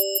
you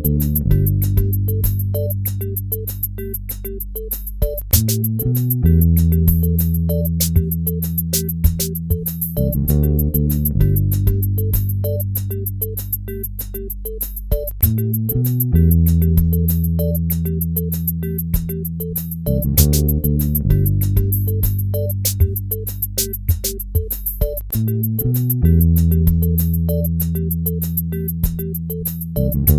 thank you